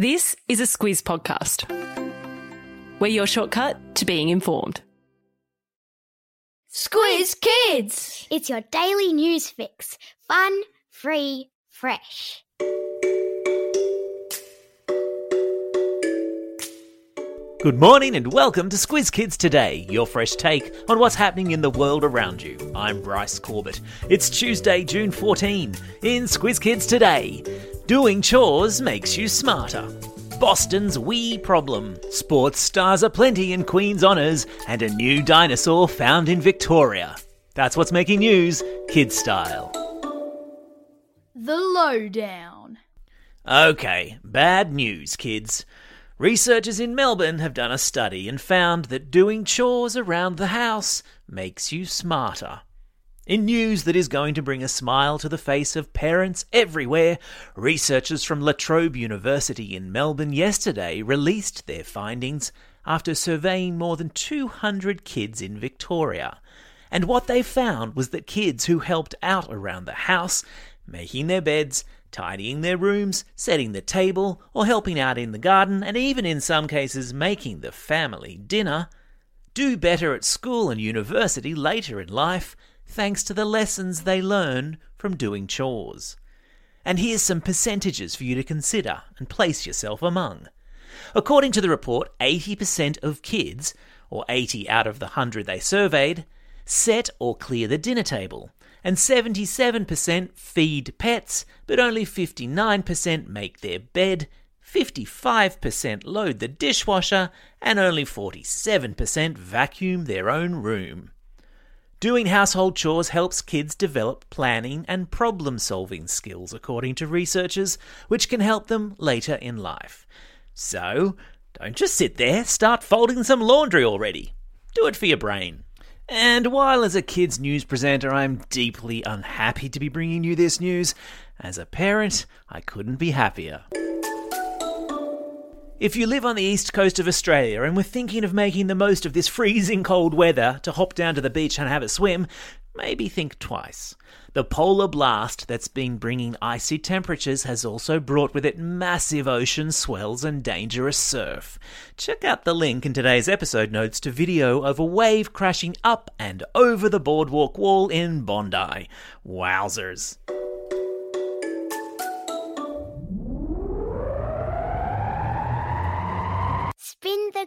This is a Squiz podcast. We're your shortcut to being informed. Squiz Kids! It's your daily news fix. Fun, free, fresh. Good morning and welcome to Squiz Kids Today, your fresh take on what's happening in the world around you. I'm Bryce Corbett. It's Tuesday, June 14. In Squiz Kids Today, doing chores makes you smarter. Boston's wee problem. Sports stars aplenty in Queen's honours, and a new dinosaur found in Victoria. That's what's making news, kid style. The Lowdown. Okay, bad news, kids. Researchers in Melbourne have done a study and found that doing chores around the house makes you smarter. In news that is going to bring a smile to the face of parents everywhere, researchers from La Trobe University in Melbourne yesterday released their findings after surveying more than 200 kids in Victoria. And what they found was that kids who helped out around the house, making their beds, tidying their rooms, setting the table, or helping out in the garden, and even in some cases making the family dinner, do better at school and university later in life thanks to the lessons they learn from doing chores. And here's some percentages for you to consider and place yourself among. According to the report, 80% of kids, or 80 out of the 100 they surveyed, set or clear the dinner table, and 77% feed pets, but only 59% make their bed, 55% load the dishwasher, and only 47% vacuum their own room. Doing household chores helps kids develop planning and problem solving skills, according to researchers, which can help them later in life. So, don't just sit there, start folding some laundry already. Do it for your brain. And while as a kids news presenter I'm deeply unhappy to be bringing you this news, as a parent I couldn't be happier. If you live on the east coast of Australia and were thinking of making the most of this freezing cold weather to hop down to the beach and have a swim, maybe think twice. The polar blast that's been bringing icy temperatures has also brought with it massive ocean swells and dangerous surf. Check out the link in today's episode notes to video of a wave crashing up and over the boardwalk wall in Bondi. Wowzers.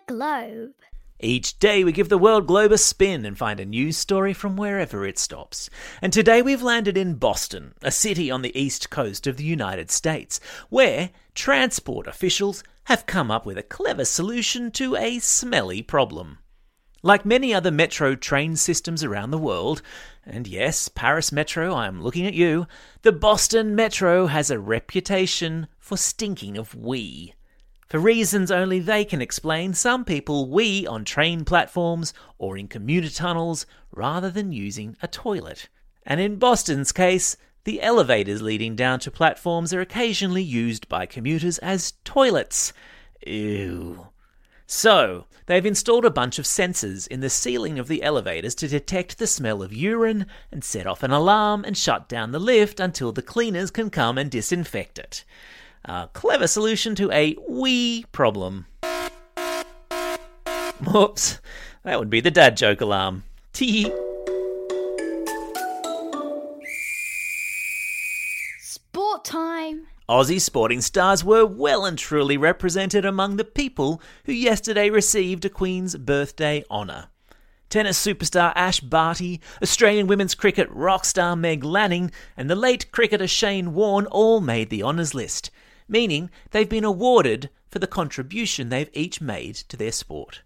Globe. Each day we give the world globe a spin and find a news story from wherever it stops. And today we've landed in Boston, a city on the east coast of the United States, where transport officials have come up with a clever solution to a smelly problem. Like many other metro train systems around the world, and yes, Paris Metro, I'm looking at you, the Boston Metro has a reputation for stinking of wee. For reasons only they can explain, some people wee on train platforms or in commuter tunnels rather than using a toilet. And in Boston's case, the elevators leading down to platforms are occasionally used by commuters as toilets. Ew. So, they've installed a bunch of sensors in the ceiling of the elevators to detect the smell of urine and set off an alarm and shut down the lift until the cleaners can come and disinfect it. A clever solution to a wee problem. Whoops, that would be the dad joke alarm. Tee. Sport time. Aussie sporting stars were well and truly represented among the people who yesterday received a Queen's birthday honour. Tennis superstar Ash Barty, Australian women's cricket rock star Meg Lanning, and the late cricketer Shane Warne all made the honours list, meaning they've been awarded for the contribution they've each made to their sport.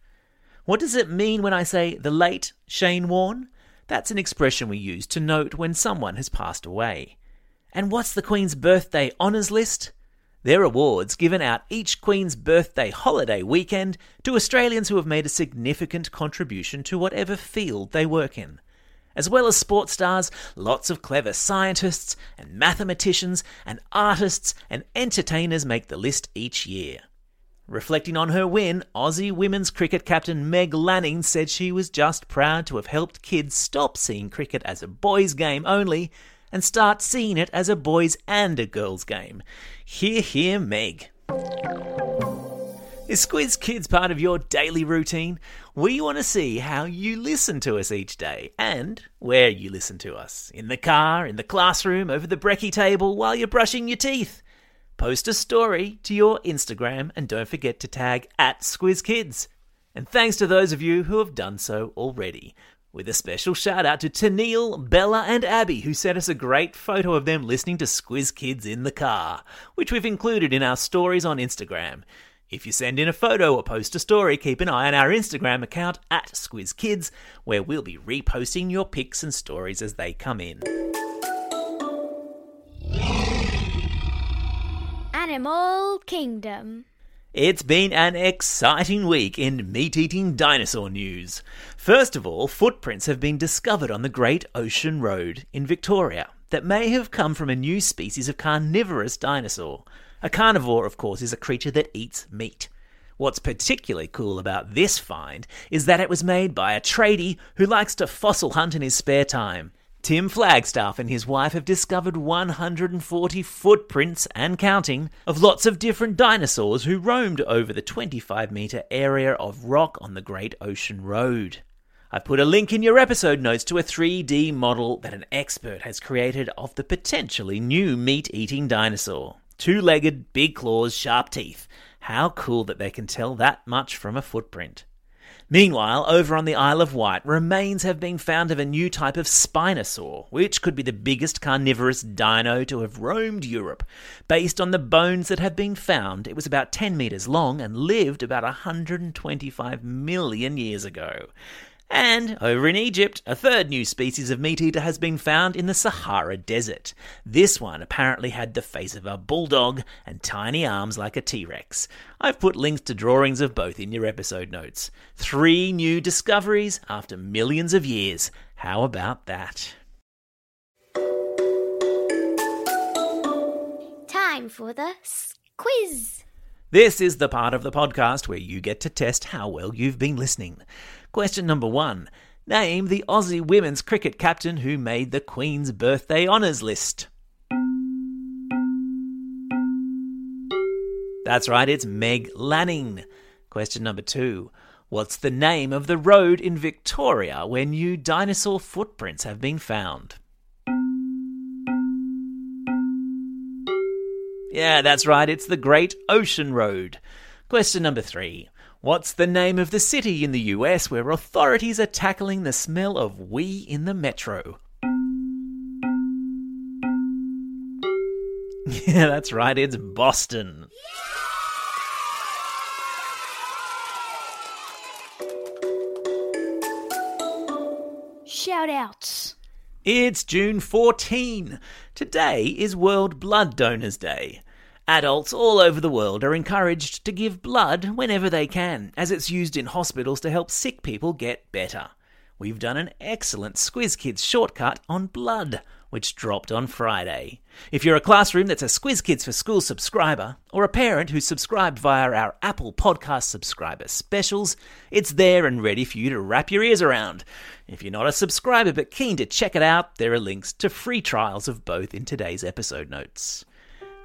What does it mean when I say the late Shane Warne? That's an expression we use to note when someone has passed away. And what's the Queen's birthday honours list? They're awards given out each Queen's birthday holiday weekend to Australians who have made a significant contribution to whatever field they work in. As well as sports stars, lots of clever scientists and mathematicians and artists and entertainers make the list each year. Reflecting on her win, Aussie women's cricket captain Meg Lanning said she was just proud to have helped kids stop seeing cricket as a boys' game only and start seeing it as a boys' and a girls' game. Hear, hear, Meg. Is Squiz Kids part of your daily routine? We want to see how you listen to us each day and where you listen to us. In the car, in the classroom, over the brekkie table, while you're brushing your teeth. Post a story to your Instagram and don't forget to tag at Squiz Kids. And thanks to those of you who have done so already. With a special shout out to Tennille, Bella, and Abby, who sent us a great photo of them listening to Squiz Kids in the car, which we've included in our stories on Instagram. If you send in a photo or post a story, keep an eye on our Instagram account at SquizKids, where we'll be reposting your pics and stories as they come in. Animal Kingdom. It's been an exciting week in meat eating dinosaur news. First of all, footprints have been discovered on the Great Ocean Road in Victoria that may have come from a new species of carnivorous dinosaur. A carnivore, of course, is a creature that eats meat. What's particularly cool about this find is that it was made by a tradie who likes to fossil hunt in his spare time. Tim Flagstaff and his wife have discovered 140 footprints and counting of lots of different dinosaurs who roamed over the 25 metre area of rock on the Great Ocean Road. I've put a link in your episode notes to a 3D model that an expert has created of the potentially new meat eating dinosaur. Two legged, big claws, sharp teeth. How cool that they can tell that much from a footprint. Meanwhile, over on the Isle of Wight, remains have been found of a new type of Spinosaur, which could be the biggest carnivorous dino to have roamed Europe. Based on the bones that have been found, it was about 10 metres long and lived about 125 million years ago. And over in Egypt, a third new species of meat eater has been found in the Sahara Desert. This one apparently had the face of a bulldog and tiny arms like a T Rex. I've put links to drawings of both in your episode notes. Three new discoveries after millions of years. How about that? Time for the quiz. This is the part of the podcast where you get to test how well you've been listening. Question number one Name the Aussie women's cricket captain who made the Queen's birthday honours list. That's right, it's Meg Lanning. Question number two What's the name of the road in Victoria where new dinosaur footprints have been found? Yeah, that's right, it's the Great Ocean Road. Question number three. What's the name of the city in the US where authorities are tackling the smell of wee in the metro? Yeah, that's right, it's Boston. Shout outs. It's June 14. Today is World Blood Donors Day. Adults all over the world are encouraged to give blood whenever they can, as it's used in hospitals to help sick people get better. We've done an excellent Squiz Kids shortcut on blood, which dropped on Friday. If you're a classroom that's a Squiz Kids for School subscriber, or a parent who's subscribed via our Apple Podcast subscriber specials, it's there and ready for you to wrap your ears around. If you're not a subscriber but keen to check it out, there are links to free trials of both in today's episode notes.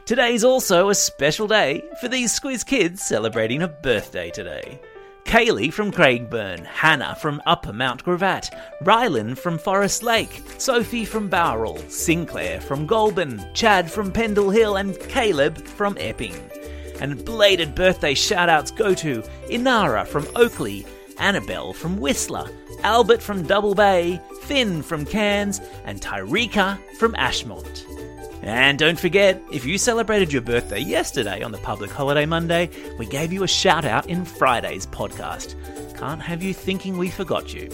Today's also a special day for these Squiz kids celebrating a birthday today. Kaylee from Craigburn, Hannah from Upper Mount Gravatt, Rylan from Forest Lake, Sophie from Bowral, Sinclair from Goulburn, Chad from Pendle Hill, and Caleb from Epping. And belated birthday shoutouts go to Inara from Oakley, Annabelle from Whistler, Albert from Double Bay, Finn from Cairns, and Tyreka from Ashmont. And don't forget, if you celebrated your birthday yesterday on the public holiday Monday, we gave you a shout out in Friday's podcast. Can't have you thinking we forgot you.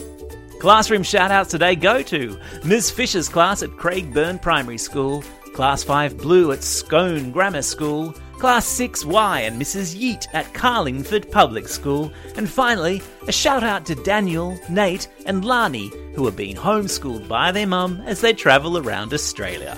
Classroom shout outs today go to Ms. Fisher's class at Craigburn Primary School, Class 5 Blue at Scone Grammar School, Class 6Y and Mrs. Yeat at Carlingford Public School, and finally, a shout out to Daniel, Nate, and Lani, who are being homeschooled by their mum as they travel around Australia.